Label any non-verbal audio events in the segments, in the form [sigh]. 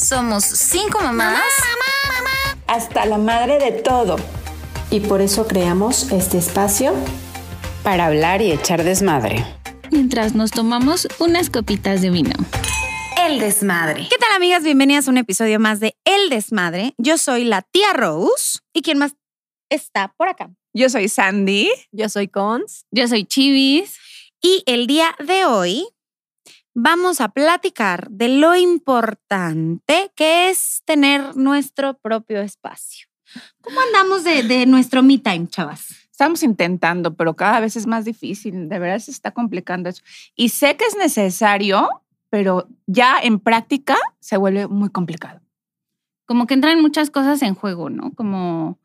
Somos cinco mamás. Hasta la madre de todo. Y por eso creamos este espacio para hablar y echar desmadre. Mientras nos tomamos unas copitas de vino. El desmadre. ¿Qué tal, amigas? Bienvenidas a un episodio más de El Desmadre. Yo soy la tía Rose. ¿Y quién más está por acá? Yo soy Sandy. Yo soy Cons. Yo soy Chivis. Y el día de hoy vamos a platicar de lo importante que es tener nuestro propio espacio. ¿Cómo andamos de, de nuestro me time, chavas? Estamos intentando, pero cada vez es más difícil. De verdad se está complicando eso. Y sé que es necesario, pero ya en práctica se vuelve muy complicado. Como que entran muchas cosas en juego, ¿no? Como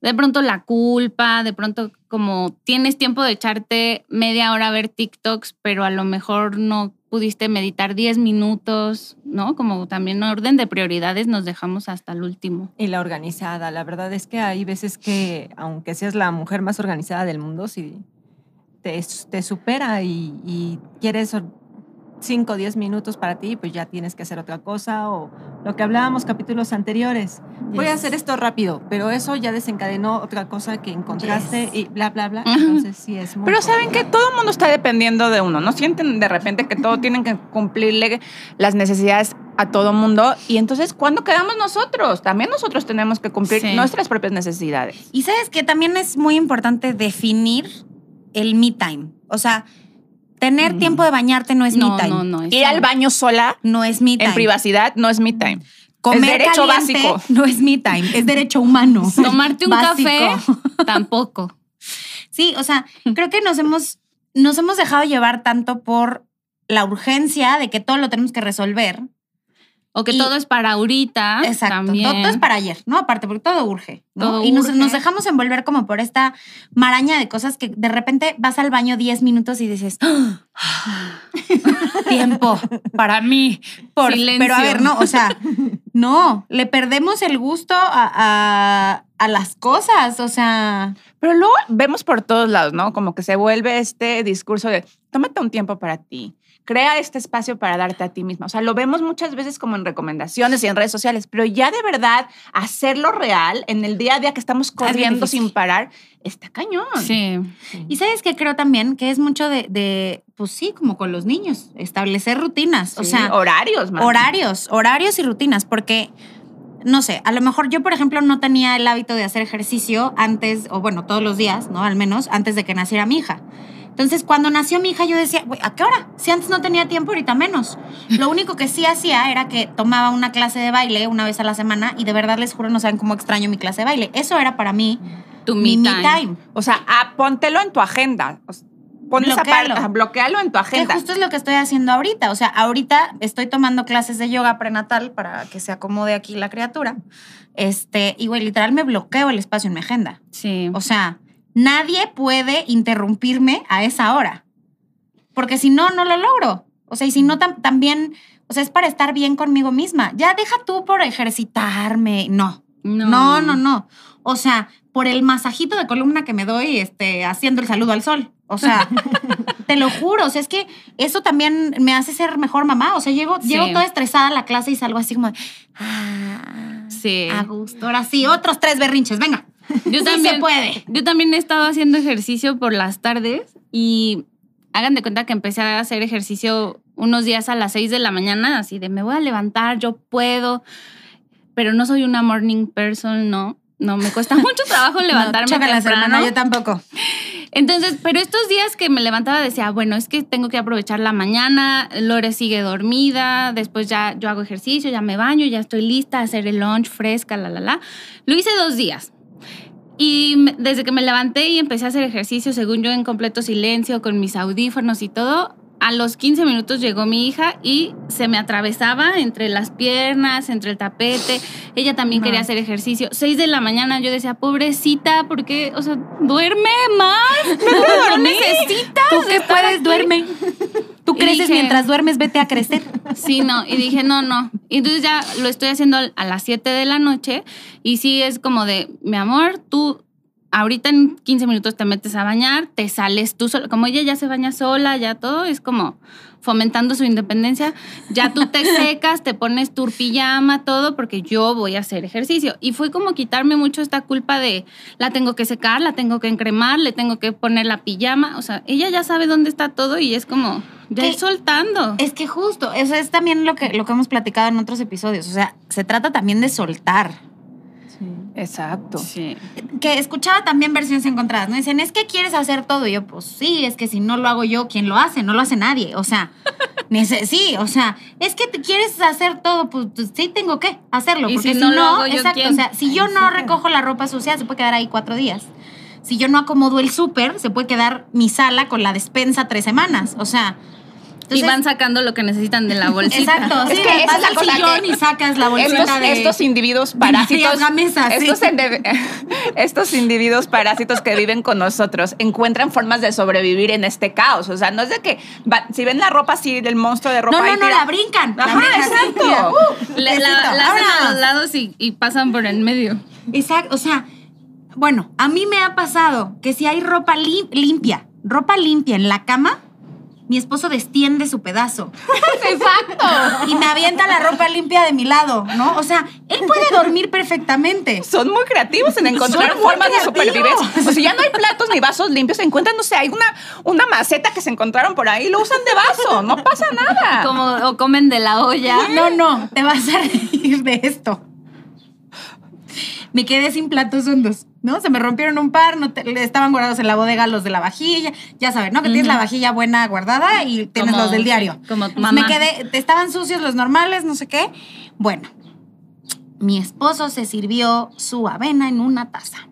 de pronto la culpa, de pronto como tienes tiempo de echarte media hora a ver TikToks, pero a lo mejor no pudiste meditar 10 minutos, ¿no? Como también orden de prioridades nos dejamos hasta el último. Y la organizada, la verdad es que hay veces que, aunque seas la mujer más organizada del mundo, si te, te supera y, y quieres 5 o 10 minutos para ti, pues ya tienes que hacer otra cosa o lo que hablábamos capítulos anteriores. Voy a hacer esto rápido, pero eso ya desencadenó otra cosa que encontraste y bla, bla, bla. Entonces sí es muy Pero saben que todo el mundo está dependiendo de uno, ¿no? Sienten de repente que todo tienen que cumplirle las necesidades a todo mundo y entonces ¿cuándo quedamos nosotros? También nosotros tenemos que cumplir Sí. nuestras propias necesidades. Y sabes que también es muy importante definir el me time. O sea, tener Mm. tiempo de bañarte no es no, me time. no, no. Ir al baño sola No es me time. en privacidad no es me time. Comer es derecho básico. no es me time, es derecho humano. [laughs] Tomarte un Básico. café tampoco. Sí, o sea, creo que nos hemos, nos hemos dejado llevar tanto por la urgencia de que todo lo tenemos que resolver. O que Y- todo es para ahorita. Exacto. También. Todo es para ayer, ¿no? Aparte, porque todo urge. ¿no? Todo y nos, urge. nos dejamos envolver como por esta maraña de cosas que de repente vas al baño 10 minutos y dices, "Ah, tiempo para mí. Por, Silencio. pero a ver, no, o sea, no, le perdemos el gusto a, a- a las cosas, o sea, Pero luego vemos por todos lados, ¿no? Como que se vuelve este discurso de tómate un tiempo para ti, crea este espacio para darte a ti misma. O sea, lo vemos muchas veces como en recomendaciones y en redes sociales, pero ya de verdad hacerlo real en el día a día que estamos corriendo sin parar, está cañón. Sí. Y sabes que creo también que es mucho de, de, pues sí, como con los niños, establecer rutinas, o Sí, sea, horarios, man. horarios, horarios y rutinas, porque, no sé, a lo mejor yo, por ejemplo, no tenía el hábito de hacer ejercicio antes, o bueno, todos los días, ¿no? Al menos antes de que naciera mi hija. Entonces, cuando nació mi hija, yo decía, "Güey, ¿a qué hora? Si antes no tenía tiempo, ahorita menos. Lo único que sí hacía era que tomaba una clase de baile una vez a la semana y de verdad les juro, no saben cómo extraño mi clase de baile. Eso era para mí Tu mi me me time. time. O sea, ah, póntelo en tu agenda. O sea, pon esa Bloquéalo. parte, bloquealo en tu Que agenda. justo es lo que estoy haciendo ahorita. O sea, ahorita estoy tomando clases de yoga prenatal para que se acomode aquí la criatura. Este, y güey, literal me bloqueo el espacio en mi agenda. Sí. O sea, nadie puede interrumpirme a esa hora. Porque si no, no lo logro. O sea, y si no, tam- también, o sea, es para estar bien conmigo misma. Ya deja tú por ejercitarme. No, no, no, no. O sea, por el masajito de columna que me doy este, haciendo el saludo al sol. O sea, [laughs] te lo juro. O sea, es que eso también me hace ser mejor mamá. O sea, llego, Sí. llego toda estresada a la clase y salgo así como, de, ah, Sí. a gusto. Ahora sí, otros tres berrinches. Venga. [laughs] Yo también, se puede. Yo también he estado haciendo ejercicio por las tardes y hagan de cuenta que empecé a hacer ejercicio unos días a las 6 de la mañana, así de me voy a levantar, yo puedo, pero no soy una morning person, no. No, me cuesta [laughs] mucho trabajo levantarme No, temprano. hermana, yo tampoco. Entonces, pero estos días que me levantaba decía, bueno, es que tengo que aprovechar la mañana, Lore sigue dormida, después ya yo hago ejercicio, ya me baño, ya estoy lista a hacer el lunch fresca, la, la, la. Lo hice dos días. Y desde que me levanté y empecé a hacer ejercicio, según yo, en completo silencio, con mis audífonos y todo, a los 15 minutos llegó mi hija y se me atravesaba entre las piernas, entre el tapete. Ella también quería hacer ejercicio. 6 de la mañana yo decía, pobrecita, porque, o sea, duerme más. No [laughs] necesitas. Tú que puedes, aquí". duerme. Tú Y creces dije- mientras duermes, vete a crecer. Sí, no. Y dije, no, no. Y entonces ya lo estoy haciendo a las 7 de la noche. Y sí es como de, mi amor, tú ahorita en 15 minutos te metes a bañar, te sales tú sola. Como ella ya se baña sola, ya todo es como fomentando su independencia. Ya tú te [laughs] secas, te pones tu pijama, todo, porque yo voy a hacer ejercicio. Y fue como quitarme mucho esta culpa de la tengo que secar, la tengo que encremar, le tengo que poner la pijama. O sea, ella ya sabe dónde está todo y es como ya ir soltando. Es que justo, eso es también lo que, lo que hemos platicado en otros episodios. O sea, se trata también de soltar. Exacto. Sí. Que escuchaba también versiones encontradas, ¿no? Dicen, es que quieres hacer todo. Y yo, pues sí, es que si no lo hago yo, ¿quién lo hace? No lo hace nadie. O sea, [laughs] nece- sí, o sea, es que te quieres hacer todo, pues, pues, sí tengo que hacerlo. Y Porque si si, no lo hago exacto, o sea, si yo no recojo la ropa sucia, se puede quedar ahí cuatro días. Si yo no acomodo el súper, se puede quedar mi sala con la despensa tres semanas. O sea, y entonces- van sacando lo que necesitan de la [laughs] bolsita. Exacto, Es sí, que esa vas es al sillón que- y sacas la bolsita Estos, de... estos individuos parásitos, Gamesa, sí. estos, individuos parásitos que viven con nosotros encuentran formas de sobrevivir en este caos. O sea, no es de que va- si ven la ropa así del monstruo de ropa. No, no, no, la brincan. la Ajá, brincan exacto. uh, la, la hacen a los lados y, y pasan por el medio. Exacto, o sea, bueno, a mí me ha pasado que si hay ropa lim- limpia, ropa limpia en la cama, mi esposo destiende su pedazo. [laughs] Exacto. Y me avienta la ropa limpia de mi lado, ¿no? O sea, él puede dormir perfectamente. Son muy creativos en encontrar Son formas de supervivencia. O sea, ya no hay platos ni vasos limpios, encuentran, no sé, hay una, una maceta que se encontraron por ahí, lo usan de vaso, no pasa nada. Como, o comen de la olla. No, no, te vas a reír de esto. Me quedé sin platos hondos, ¿no? Se me rompieron un par, no te- estaban guardados en la bodega los de la vajilla. Ya sabes, ¿no? Que tienes la vajilla buena guardada y tienes Como- los del diario. como mamá. Me quedé, estaban sucios los normales, no sé qué. Bueno, mi esposo se sirvió su avena en una taza.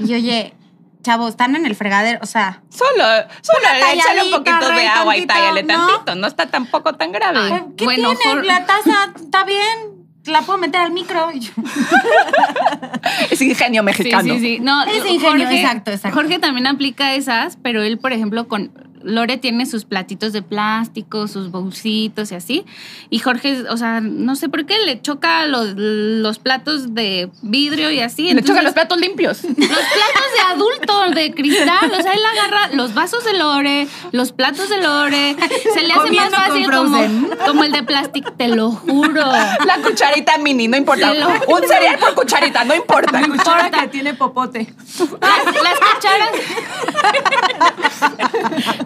y oye, chavo, están en el fregadero, o sea, Solo, solo échale un poquito de agua y tállale tantito, no está tampoco tan grave. Ay, ¿qué Bueno, tiene? Jor- La taza está bien, la puedo meter al micro. Y yo, [laughs] Es ingenio Sí, mexicano. sí, sí. No, Es ingenio, exacto, exacto. Jorge también aplica esas, pero él, por ejemplo, con Lore tiene sus platitos de plástico, sus bolsitos y así. Y Jorge, o sea, no sé por qué le choca los, los platos de vidrio y así. Le entonces- chocan los platos limpios. [laughs] los platos de adulto, de cristal. O sea, él agarra los vasos de Lore, los platos de Lore. Se le hace más Comiendo fácil como, como el de plástico, te lo juro. La cucharita mini, no importa. Un cereal por cucharita, no importa. La cuchara que tiene popote. Las, las cucharas.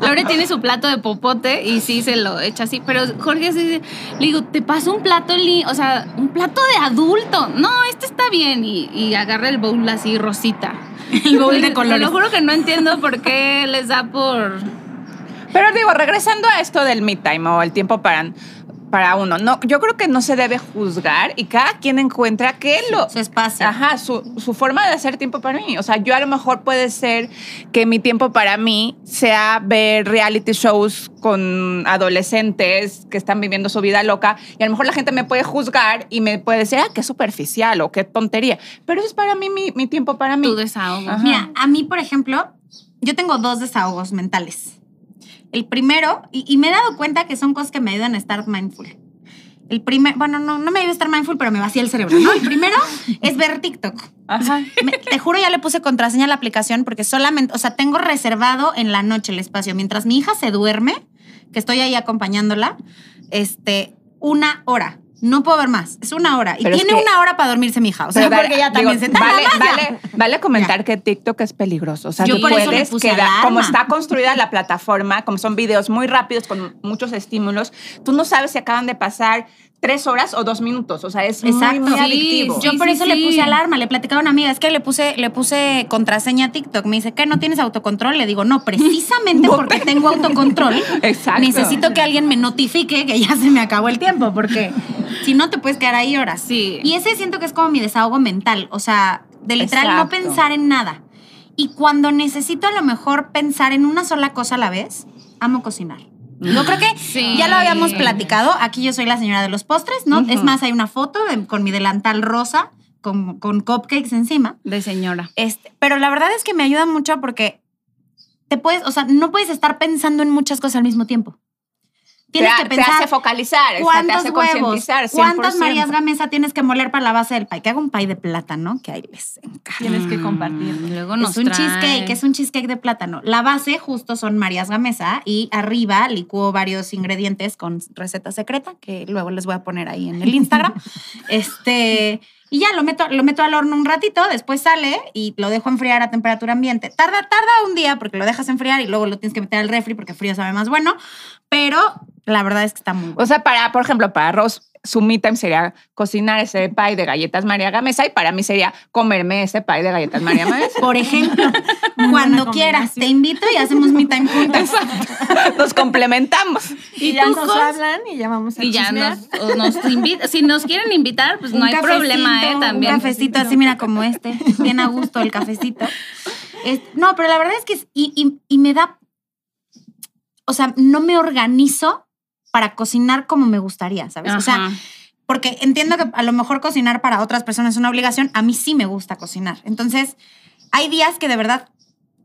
[laughs] Lore tiene su plato de popote y sí se lo echa así, pero Jorge dice, le digo, te paso un plato, o sea, un plato de adulto. No, este está bien. Y, y agarra el bowl así rosita. El bowl de [laughs] Te colores. lo juro que no entiendo por qué les da por... Pero digo, regresando a esto del me time o el tiempo para, para uno, no, yo creo que no se debe juzgar y cada quien encuentra que lo... su espacio. Ajá, su, su forma de hacer tiempo para mí. O sea, yo a lo mejor puede ser que mi tiempo para mí sea ver reality shows con adolescentes que están viviendo su vida loca y a lo mejor la gente me puede juzgar y me puede decir, ah, qué superficial o qué tontería. Pero eso es para mí mi, mi tiempo para mí. Tu desahogo. Ajá. Mira, a mí, por ejemplo, yo tengo dos desahogos mentales. El primero, y, y me he dado cuenta que son cosas que me ayudan a estar mindful. El primer, bueno, no, no me ayuda a estar mindful, pero me vacía el cerebro, ¿no? El primero [laughs] es ver TikTok. Ajá. Me- te juro, ya le puse contraseña a la aplicación porque solamente, o sea, tengo reservado en la noche el espacio. Mientras mi hija se duerme, que estoy ahí acompañándola, este, una hora. No puedo ver más. Es una hora. Y Pero tiene que- una hora para dormirse mi hija. O sea, Pero porque vale, ella también digo, se vale, ya. vale, vale comentar que TikTok es peligroso. O sea, Yo tú por eso puedes puse quedar, alarma. como está construida la plataforma, como son videos muy rápidos con muchos estímulos, tú no sabes si acaban de pasar tres horas o dos minutos. O sea, es Exacto. muy, muy Sí, adictivo. Yo Sí, por sí, eso sí. le puse alarma, le platicaba a una amiga, es que le puse, le puse contraseña a TikTok. Me dice, ¿qué? ¿No tienes autocontrol? Le digo, no, [laughs] precisamente porque tengo autocontrol. Exacto. Necesito que alguien me notifique que ya se me acabó el tiempo, porque si no te puedes quedar ahí horas. Sí. Y ese siento que es como mi desahogo mental, o sea, de literal no pensar en nada. Y cuando necesito a lo mejor pensar en una sola cosa a la vez, amo cocinar. Yo creo que Sí. ya lo habíamos platicado. Aquí yo soy la señora de los postres, ¿no? Es más, hay una foto de- con mi delantal rosa, con, con cupcakes encima. De señora. Este, pero la verdad es que me ayuda mucho porque te puedes, o sea, no puedes estar pensando en muchas cosas al mismo tiempo. Tienes te, que te pensar hace focalizar, sea, te cuántos hace huevos, concientizar. cuántas 100%. Marías Gamesa tienes que moler para la base del pie. Que hago un pie de plátano, que ahí les encanta. Tienes que compartir. Mm, Luego nos Es un trae. cheesecake, es un cheesecake de plátano. La base justo son Marías Gamesa y arriba licuo varios ingredientes con receta secreta que luego les voy a poner ahí en el Instagram. [laughs] este, y ya lo meto, lo meto al horno un ratito, después sale y lo dejo enfriar a temperatura ambiente. Tarda, tarda un día porque lo dejas enfriar y luego lo tienes que meter al refri porque frío sabe más bueno, pero la verdad es que está muy bueno. O sea, para, por ejemplo, para Ross, su me time sería cocinar ese pie de galletas María Gamesa y para mí sería comerme ese pie de galletas María Gamesa. Por ejemplo, [laughs] cuando quieras, te invito y hacemos mi time juntas. Nos complementamos. Y ya nos hablan y ya vamos a Y ya chismear. nos, o nos invita, si nos quieren invitar, pues no hay problema, ¿eh? También. Un cafecito así, mira, como este. Bien a gusto el cafecito. Es- no, pero la verdad es que. es- y, y- y me da. O sea, no me organizo para cocinar como me gustaría, ¿sabes? O sea, porque entiendo que a lo mejor cocinar para otras personas es una obligación. A mí sí me gusta cocinar. Entonces, hay días que de verdad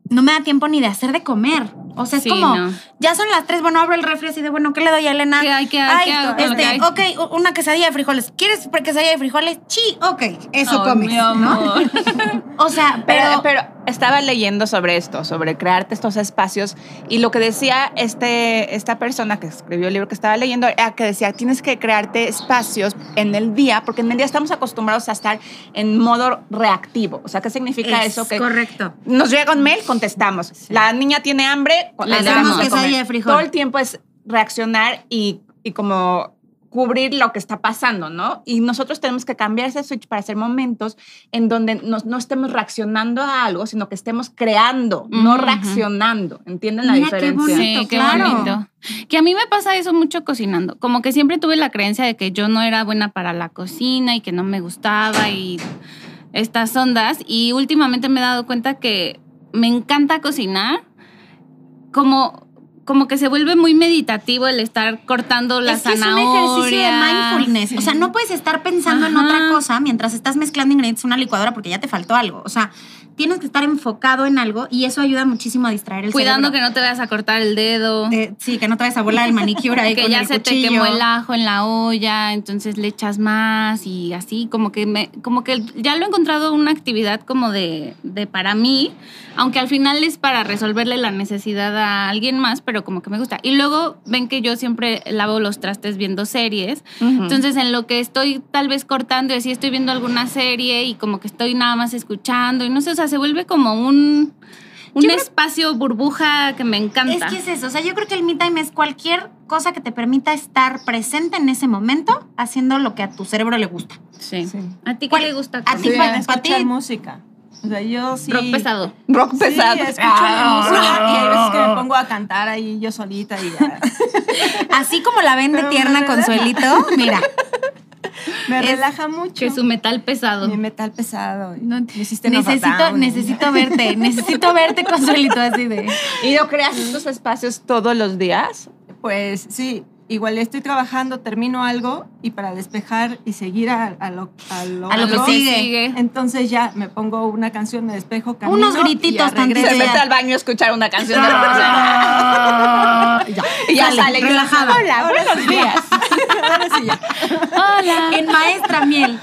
no me da tiempo ni de hacer de comer. O sea, es Sí, como, no. ya son las tres, bueno, abro el refri así de, bueno, ¿qué le doy a Elena? ¿Qué hay, qué hay, Ay, qué hago con lo este, que hay? ok, una quesadilla de frijoles. ¿Quieres quesadilla de frijoles? Sí, ok, eso Ay, comes, mi ¿no? [laughs] O sea, Pero, pero, pero estaba leyendo sobre esto, sobre crearte estos espacios y lo que decía este, esta persona que escribió el libro que estaba leyendo era que decía, tienes que crearte espacios en el día, porque en el día estamos acostumbrados a estar en modo reactivo. O sea, ¿qué significa es eso? Que correcto. nos llega un mail, contestamos. La niña tiene hambre, Le damos damos de. Todo el tiempo es reaccionar y, y como cubrir lo que está pasando, ¿no? Y nosotros tenemos que cambiar ese switch para hacer momentos en donde nos- no estemos reaccionando a algo, sino que estemos creando, no reaccionando. ¿Entienden la Mira qué diferencia? bonito. Sí, qué claro. bonito. Que a mí me pasa eso mucho cocinando. Como que siempre tuve la creencia de que yo no era buena para la cocina y que no me gustaba y estas ondas. Y últimamente me he dado cuenta que me encanta cocinar. Como, como que se vuelve muy meditativo el estar cortando la es que es un zanahoria. ejercicio de mindfulness. O sea, no puedes estar pensando en otra cosa mientras estás mezclando ingredientes en una licuadora porque ya te faltó algo. O sea, tienes que estar enfocado en algo y eso ayuda muchísimo a distraer el Cuidando que no te vayas a cortar el dedo. Eh, sí, que no te vayas a volar el manicure ahí [laughs] que con ya el se te quemó el ajo en la olla, entonces le echas más y así, como que me, como que ya lo he encontrado una actividad como de, de para mí, aunque al final es para resolverle la necesidad a alguien más, pero como que me gusta. Y luego ven que yo siempre lavo los trastes viendo series, entonces en lo que estoy tal vez cortando y así estoy viendo alguna serie y como que estoy nada más escuchando y no sé, o sea, se vuelve como un... Un creo- espacio burbuja que me encanta. Es que es eso. O sea, yo creo que el me time es cualquier cosa que te permita estar presente en ese momento haciendo lo que a tu cerebro le gusta. Sí. Sí. ¿A ti qué ¿Cuál- le gusta? a ti? Sí, pa- pa' escuchar ti- música. O sea, yo sí. Rock pesado. Rock Sí, pesado. escucho la música y hay veces que me pongo a cantar ahí yo solita y ya. Así como la ven de Pero tierna Consuelito, mira. [laughs] [laughs] Me Es relaja mucho. Que su metal pesado. Mi metal pesado. No, necesito, Down. necesito verte, [laughs] necesito verte, Consuelito, así de. ¿Y no creas estos espacios todos los días? Pues sí, igual estoy trabajando, termino algo y para despejar y seguir a, a lo, a lo, A lo que sigue. Entonces ya me pongo una canción, me despejo, camino Unos y grititos regreso. Se Sí, ya. mete al baño a escuchar una canción de Ah, [laughs] ya. Y ya Sale, sale. relajada. Hola, buenos días. Ahora sí ya. Hola. En maestra miel.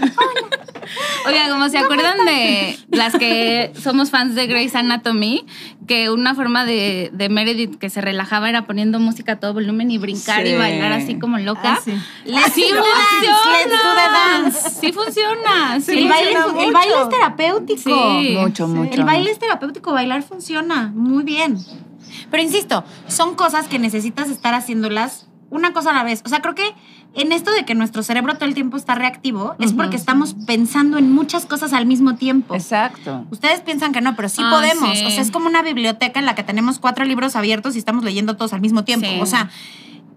Oigan, como se acuerdan de las que somos fans de Grey's Anatomy, que una forma de, de Meredith que se relajaba era poniendo música a todo volumen y brincar y bailar así como loca. Ah, sí. Let's Sí do the funciona. dance, let's do the dance. Sí funciona. Sí. el, baile, funciona el baile es terapéutico. Sí. Mucho, mucho. El baile es terapéutico, bailar funciona muy bien. Pero insisto, son cosas que necesitas estar haciéndolas una cosa a la vez. O sea, creo que en esto de que nuestro cerebro todo el tiempo está reactivo, es porque estamos pensando en muchas cosas al mismo tiempo. Exacto. Ustedes piensan que no, pero sí Ah, podemos. sí. O sea, es como una biblioteca en la que tenemos cuatro libros abiertos y estamos leyendo todos al mismo tiempo. Sí. O sea,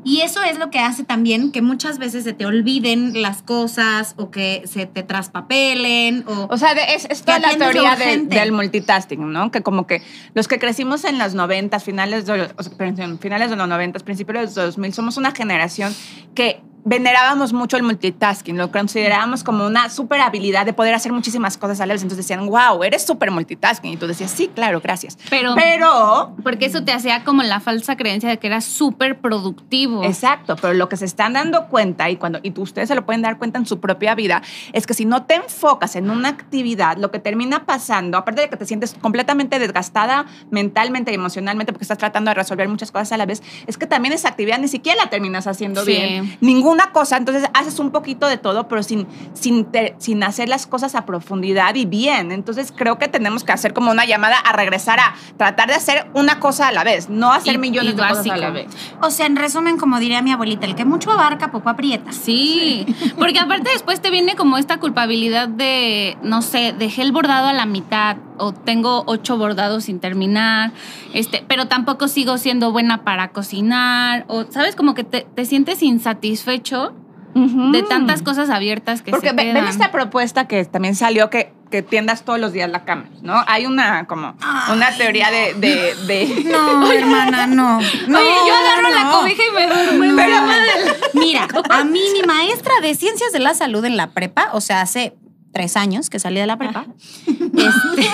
y eso es lo que hace también que muchas veces se te olviden las cosas o que se te traspapelen o... O sea, es, es toda la teoría de- del multitasking, ¿no? Que como que los que crecimos en los 90, finales de, los- o sea, perdón, finales de los 90, principios de los 2000, somos una generación que venerábamos mucho el multitasking, lo considerábamos como una súper habilidad de poder hacer muchísimas cosas a la vez. Entonces decían, wow, eres súper multitasking. Y tú decías, sí, claro, gracias. Pero, Pero, porque eso te hacía como la falsa creencia de que eras súper productivo. exacto, pero lo que se están dando cuenta y cuando y tú, ustedes se lo pueden dar cuenta en su propia vida es que si no te enfocas en una actividad, lo que termina pasando, aparte de que te sientes completamente desgastada mentalmente y emocionalmente porque estás tratando de resolver muchas cosas a la vez, es que también esa actividad ni siquiera la terminas haciendo Sí. bien. Ninguna cosa, entonces haces un poquito de todo, pero sin, sin, te- sin hacer las cosas a profundidad y bien. Entonces creo que tenemos que hacer como una llamada a regresar a tratar de hacer una cosa a la vez, no hacer Y- millones y de cosas a la vez. O sea, en resumen, como diría mi abuelita, el que mucho abarca, poco aprieta. Sí, porque aparte después te viene como esta culpabilidad de, no sé, dejé el bordado a la mitad o tengo ocho bordados sin terminar, este, pero tampoco sigo siendo buena para cocinar o, ¿sabes? Como que te, te sientes insatisfecho de tantas cosas abiertas que Porque se ve- quedan. ven esta propuesta que también salió que, que tiendas todos los días la cama, ¿no? Hay una como una teoría de, de, de- No, hermana, no. no [laughs] Oye, yo agarro la cobija y me duermo. Pero- Mira, a mí mi maestra de ciencias de la salud en la prepa, o sea, hace tres años que salí de la prepa. este,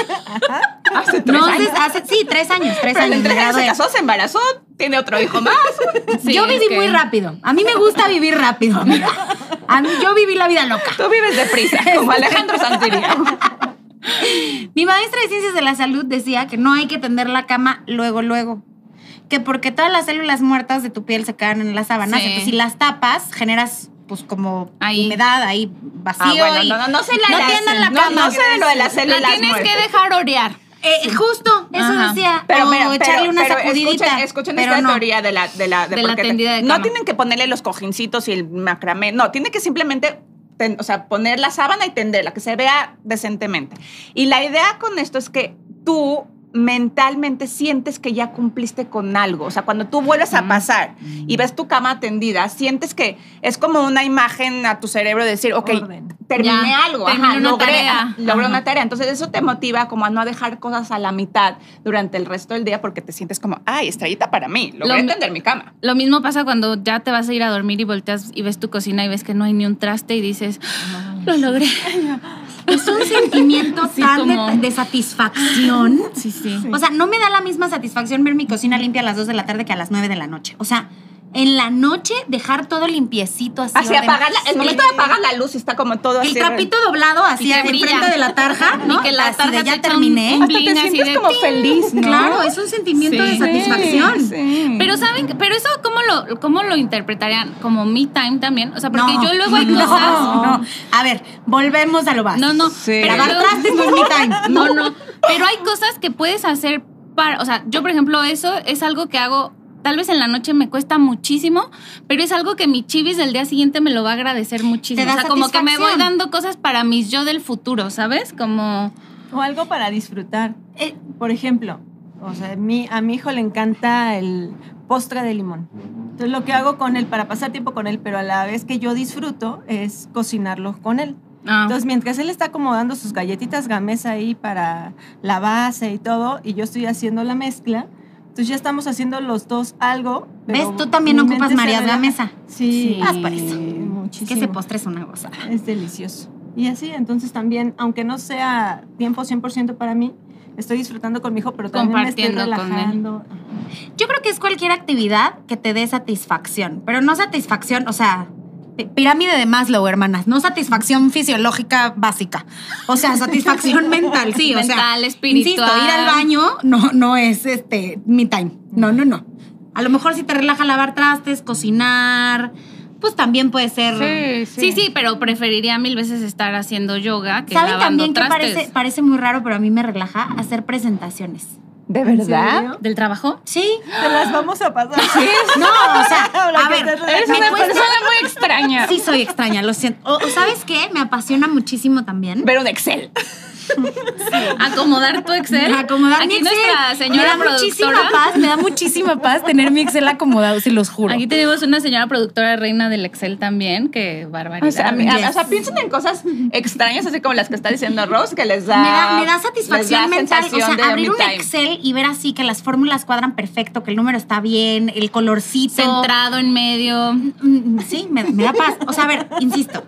hace tres no, años. hace- hace- sí, tres años, tres Pero en años. tres años se casó, se embarazó, tiene otro hijo más. [laughs] Sí, yo viví que- muy rápido. A mí me gusta vivir rápido, amiga. A mí, yo viví la vida loca. Tú vives deprisa, [laughs] como Alejandro Santiría. Mi maestra de ciencias de la salud decía que no hay que tender la cama luego, luego. Que porque todas las células muertas de tu piel se quedan en las sábanas. Sí. Entonces, si las tapas, generas pues como Ahí. humedad, ahí vacío. Ah, bueno, y no, no, no sé la no de tiendan la no, cama. no sé de lo de las La células tienes muertas. que dejar orear. Eh, justo, eso Ajá. decía. Pero, o mira, echarle pero- una pero sacudidita. Escuchen, escuchen pero esta no. teoría de la, de la, De la porque tendida de No cama. tienen que ponerle los cojincitos y el macramé. No, tiene que simplemente ten- o sea, poner la sábana y tenderla, que se vea decentemente. Y la idea con esto es que tú mentalmente sientes que ya cumpliste con algo. O sea, cuando tú vuelves a pasar y ves tu cama tendida, sientes que es como una imagen a tu cerebro de decir, ok, Orden. terminé Ya, algo, terminé ajá, una logré, tarea. logré Ajá. una tarea. Entonces eso te motiva como a no dejar cosas a la mitad durante el resto del día porque te sientes como, ay, estrellita para mí, logré Lo tender mi cama. Lo mismo pasa cuando ya te vas a ir a dormir y volteas y ves tu cocina y ves que no hay ni un traste y dices, lo logré. [laughs] Es un [laughs] sentimiento Sí, tan de- como- de, satisfacción. [laughs] Sí, sí. O sea, no me da la misma satisfacción ver mi cocina limpia a las 2 de la tarde que a las 9 de la noche. O sea, en la noche dejar todo limpiecito así. Así apagar la- el momento de apagar la luz está como todo El así. trapito doblado que enfrente de la tarja, [laughs] ¿no? Y que la Así tarja ya terminé. un- un Hasta te así sientes de como feliz, ¿no? Claro, es un sentimiento Sí. de satisfacción. Sí. Pero saben, pero eso lo, cómo lo interpretarían como me time también, o sea, porque No, yo luego hay no, cosas. No, A ver, volvemos a lo básico. No, no. Sí. Lavar Pero- trastes no es mi time. [laughs] No, no. Pero hay cosas que puedes hacer para, o sea, yo por ejemplo eso es algo que hago. Tal vez en la noche me cuesta muchísimo, pero es algo que mi chivis del día siguiente me lo va a agradecer muchísimo. Te da o sea, como que me voy dando cosas para mis yo del futuro, ¿sabes? Como O algo para disfrutar. Eh, por ejemplo, o sea, mi, a mi hijo le encanta el postre de limón. Entonces lo que hago con él para pasar tiempo con él, pero a la vez que yo disfruto, es cocinarlo con él. ah, Entonces, mientras él está acomodando sus galletitas gamesa ahí para la base y todo, y yo estoy haciendo la mezcla, entonces ya estamos haciendo los dos algo. ¿Ves? Tú también ocupas mente se María relaja. Gamesa. Sí, Vas por eso. muchísimo. Que ese postre es una gozada. Es delicioso. Y así, entonces también, aunque no sea tiempo 100% para mí, estoy disfrutando con mi hijo, pero también me estoy Compartiendo con él. relajando. Yo creo que es cualquier actividad que te dé satisfacción, pero no satisfacción, o sea, pi- pirámide de Maslow, hermanas, no satisfacción fisiológica básica. O sea, satisfacción [laughs] mental, sí, o sea, Mental, espiritual. Insisto, ir al baño no, no es este mi time. No, no, no. A lo mejor si te relaja lavar trastes, cocinar, pues también puede ser. sí, sí, pero preferiría mil veces estar haciendo yoga que ¿Saben también que trastes. parece, parece muy raro, pero a mí me relaja hacer presentaciones? ¿De ¿En serio? ¿Del trabajo? Sí. Te las vamos a pasar. No, o sea, [laughs] a ver, me relajada. cuesta- muy extraña. Sí, soy extraña, lo siento. O, o ¿sabes qué? Me apasiona muchísimo también. Ver un Excel. Acomodar tu Excel. Acomodar mi Aquí Excel. nuestra señora me da muchísima productora. paz, me da muchísima paz tener mi Excel acomodado, se los juro. Aquí tenemos una señora productora reina del Excel también, que barbaridad. O sea, Yes. o piensen en cosas extrañas, así como las que está diciendo Rose, que les da. me da, me da satisfacción da mental. O sea, abrir un time. Excel y ver así que las fórmulas cuadran perfecto, que el número está bien, el colorcito. Centrado en medio. Mm, Sí, me, me da paz. O sea, a ver, insisto.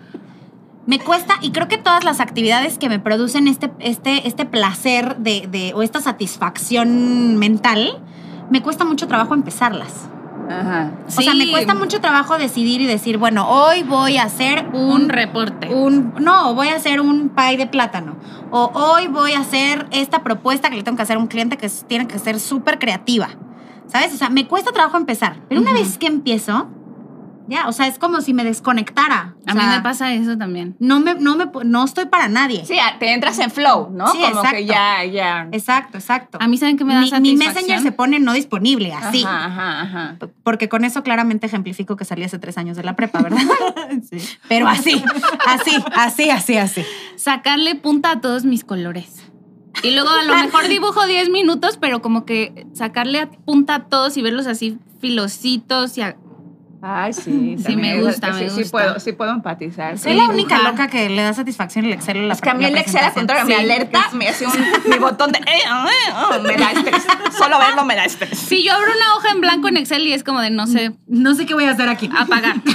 Me cuesta, y creo que todas las actividades que me producen este, este, este placer de, de- o esta satisfacción mental, me cuesta mucho trabajo empezarlas. Ajá. O sea, me cuesta mucho trabajo decidir y decir, bueno, hoy voy a hacer un un reporte. un no, voy a hacer un pie de plátano. O hoy voy a hacer esta propuesta que le tengo que hacer a un cliente que tiene que ser súper creativa. ¿Sabes? O sea, me cuesta trabajo empezar. Pero una vez que empiezo, ya, o sea, es como si me desconectara. O A mí me pasa eso también. No, me, no, me, no estoy para nadie. Sí, te entras en flow, ¿no? Sí, como exacto. que ya, ya. Exacto, exacto. A mí, ¿saben qué me da mi? Messenger se pone no disponible, así. Ajá, ajá, ajá. Porque con eso claramente ejemplifico que salí hace tres años de la prepa, ¿verdad? [laughs] Pero así, así, así, así, así. Sacarle punta a todos mis colores. Y luego a lo mejor dibujo 10 minutos, pero como que sacarle punta a todos y verlos así filositos y a- Ay, sí. Sí, me gusta, sí, me Sí gusta. puedo, sí puedo empatizar. Soy sí. la única loca que le da satisfacción el Excel. la Es que a mí el Excel, al contrario, me Sí. alerta, me hace un, [laughs] mi botón de... eh, eh, eh, me da estrés. Solo verlo me da estrés. Si yo abro una hoja en blanco en Excel y es como de no sé, No sé qué voy a hacer aquí. apagar. [laughs]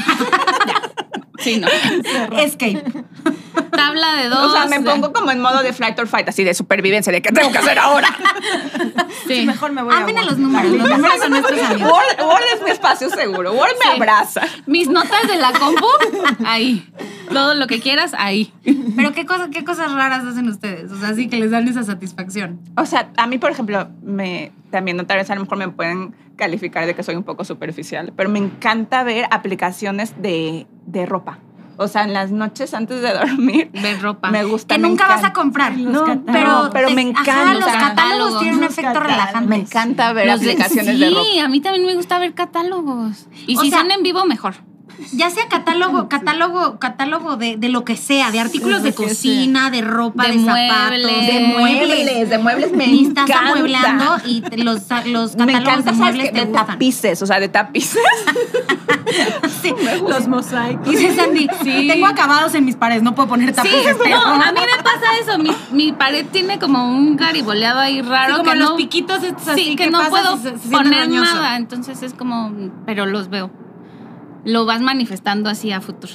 Sí, no. Escape. Tabla de dos. o sea, me pongo como en modo de flight or fight, así de supervivencia, de qué tengo que hacer ahora. Sí. Mejor me voy a Amen a los números. Los números son nuestros amigos. Word, Word es mi espacio seguro. Word me Sí. abraza. Mis notas de la compu, ahí. Todo lo que quieras, ahí. Pero qué, cosa, qué cosas raras hacen ustedes. O sea, sí que les dan esa satisfacción. O sea, a mí, por ejemplo, me, también, no, tal vez a lo mejor me pueden calificar de que soy un poco superficial, pero me encanta ver aplicaciones de, de ropa. O sea, en las noches antes de dormir, [laughs] Ver ropa. me gusta. Que me nunca vas a comprar. No, pero, pero te- me Ajá, encanta. los catálogos tienen un efecto catálogos. relajante. me encanta ver Los de- aplicaciones de ropa. Sí, a mí también me gusta ver catálogos. Y O si sea- son en vivo, mejor. Ya sea catálogo, catálogo, catálogo de, de lo que sea, de artículos de que cocina, de ropa, De de, zapatos, muebles. de muebles, de muebles me Ni estás encanta. amueblando y los, los Me catálogos encanta, de ¿sabes muebles qué? te De gustan. tapices, o sea, de tapices. [laughs] [laughs] Sí. Los mosaicos. Dice Sandy, tengo acabados en mis paredes, no puedo poner Sí, tapices. pero- [laughs] no, a mí me pasa eso. Mi, mi pared tiene como un gariboleado ahí raro. Sí, como que los no, piquitos estos así Sí, que, que no puedo se- poner nada. Entonces es como, pero los veo. Lo vas manifestando así a futuro.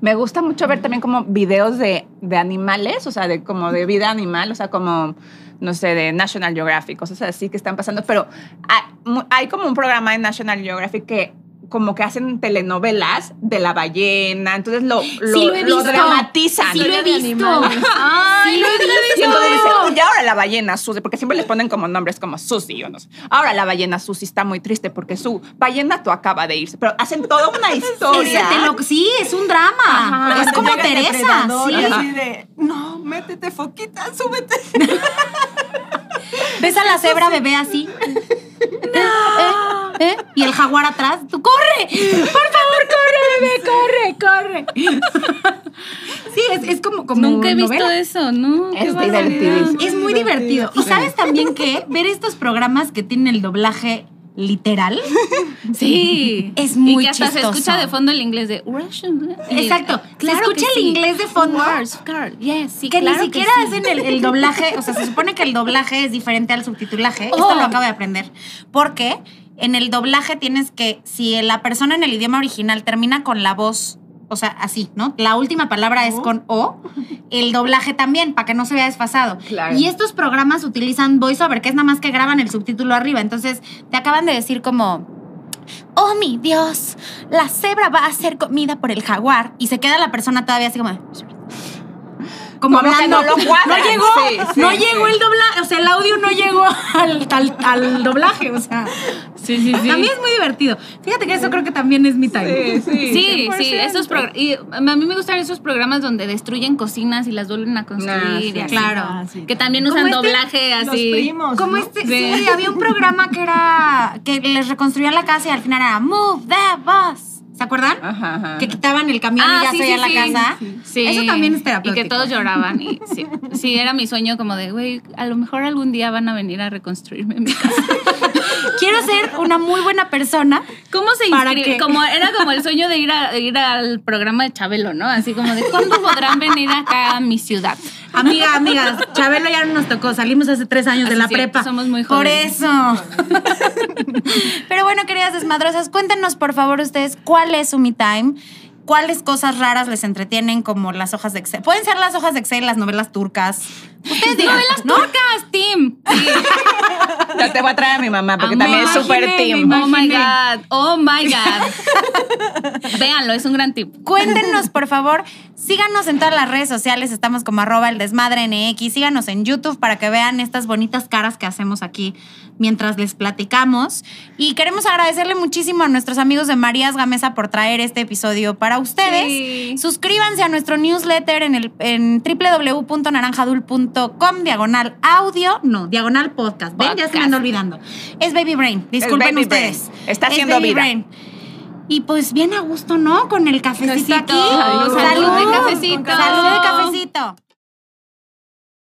Me gusta mucho ver también como videos de, de animales, o sea, de como de vida animal, o sea, como, no sé, de National Geographic, cosas así que están pasando. Pero hay, hay como un programa de National Geographic que como que hacen telenovelas de la ballena, entonces lo, lo, Sí, lo he visto. dramatizan. Sí, lo he visto. [laughs] lo he Y entonces dicen, y ahora la ballena Susi, porque siempre les ponen como nombres como Susi o no sé. Ahora la ballena Susi está muy triste porque su ballena tú acaba de irse, pero hacen toda una [laughs] historia. Sí, es un drama. Ajá. Es como Teresa. Sí. y así de, no, métete, foquita, súbete. [laughs] Ves a la cebra bebé así. ¿Eh? ¿Eh? Y el jaguar atrás. ¡Tú corre! ¡Por favor, corre, bebé! ¡Corre, corre! Sí, es, es como, como Nunca he visto novela. eso, ¿no? Es divertidísimo. Es muy divertido. ¿Y sabes también que ver estos programas que tienen el doblaje literal? Sí. Es muy Y que hasta chistoso. se escucha de fondo el inglés de Russian. Exacto. Se Claro escucha que el sí. inglés de fondo. Course. Yes, sí, que claro ni siquiera sí. hacen el, el doblaje, o sea, se supone que el doblaje es diferente al subtitulaje. [laughs] Esto Oh. lo acabo de aprender. Porque en el doblaje tienes que, si la persona en el idioma original termina con la voz, o sea, así, ¿no? La última palabra es con O, el doblaje también, para que no se vea desfasado. Claro. Y estos programas utilizan voiceover, que es nada más que graban el subtítulo arriba. Entonces, te acaban de decir como. Oh mi Dios, la cebra va a ser comida por el jaguar. Y se queda la persona todavía así como. Como, hablando. no. No llegó, Sí, sí, no sí. llegó el doblaje, o sea, el audio no llegó al, al- al doblaje, o sea. Sí, sí, sí. También es muy divertido. Fíjate que eso creo que también es mi time. Sí, sí, esos progr- y a mí me gustan esos programas donde destruyen cocinas y las vuelven a construir. Ah, sí. y así. Claro. Ah, sí. Que también usan este, doblaje Los así. primos. Como ¿no? este, Sí. sí, había un programa que era que les reconstruían la casa y al final era Move the Bus. ¿Se acuerdan? Ajá, ajá. Que quitaban el camión Ah, y ya sí, se sí, sí. la casa. Sí. Eso también es Y terapéutico. que todos lloraban. Y sí, [laughs] sí, era mi sueño como de, güey, a lo mejor algún día van a venir a reconstruirme mi casa. [laughs] Quiero ser una muy buena persona. ¿Cómo se ¿Para inscribe? Como, era como el sueño de ir, a, ir al programa de Chabelo, ¿no? Así como de, ¿cuándo podrán venir acá a mi ciudad? Amiga, amigas, Chabelo ya no nos tocó. Salimos hace tres años de la sí, prepa. somos muy Por jóvenes. eso. Pero bueno, queridas desmadrosas, cuéntenos por favor ustedes cuál es su me time. ¿Cuáles cosas raras les entretienen como las hojas de Excel? Pueden ser las hojas de Excel, las novelas turcas. Ustedes digan, Novelas ¿no? turcas, Tim. Sí. [laughs] Ya te voy a traer a mi mamá porque Amor, también es súper team. Oh my. God. Oh my God. Véanlo, es un gran tip. Cuéntenos, por favor. Síganos en todas las redes sociales. Estamos como arroba el desmadre NX. Síganos en YouTube para que vean estas bonitas caras que hacemos aquí mientras les platicamos. Y queremos agradecerle muchísimo a nuestros amigos de Marías Gamesa por traer este episodio para ustedes. Sí. Suscríbanse a nuestro newsletter en, el, en www.naranjadul.com, diagonal audio, no, diagonal podcast. Ven, ya se me anda olvidando. Es Baby Brain. Disculpen Baby ustedes. Brain. Está Es haciendo Baby vida. Brain. Y pues bien a gusto, ¿no? Con el cafecito Cafecito. aquí. Salud. Salud de cafecito. Salud de cafecito.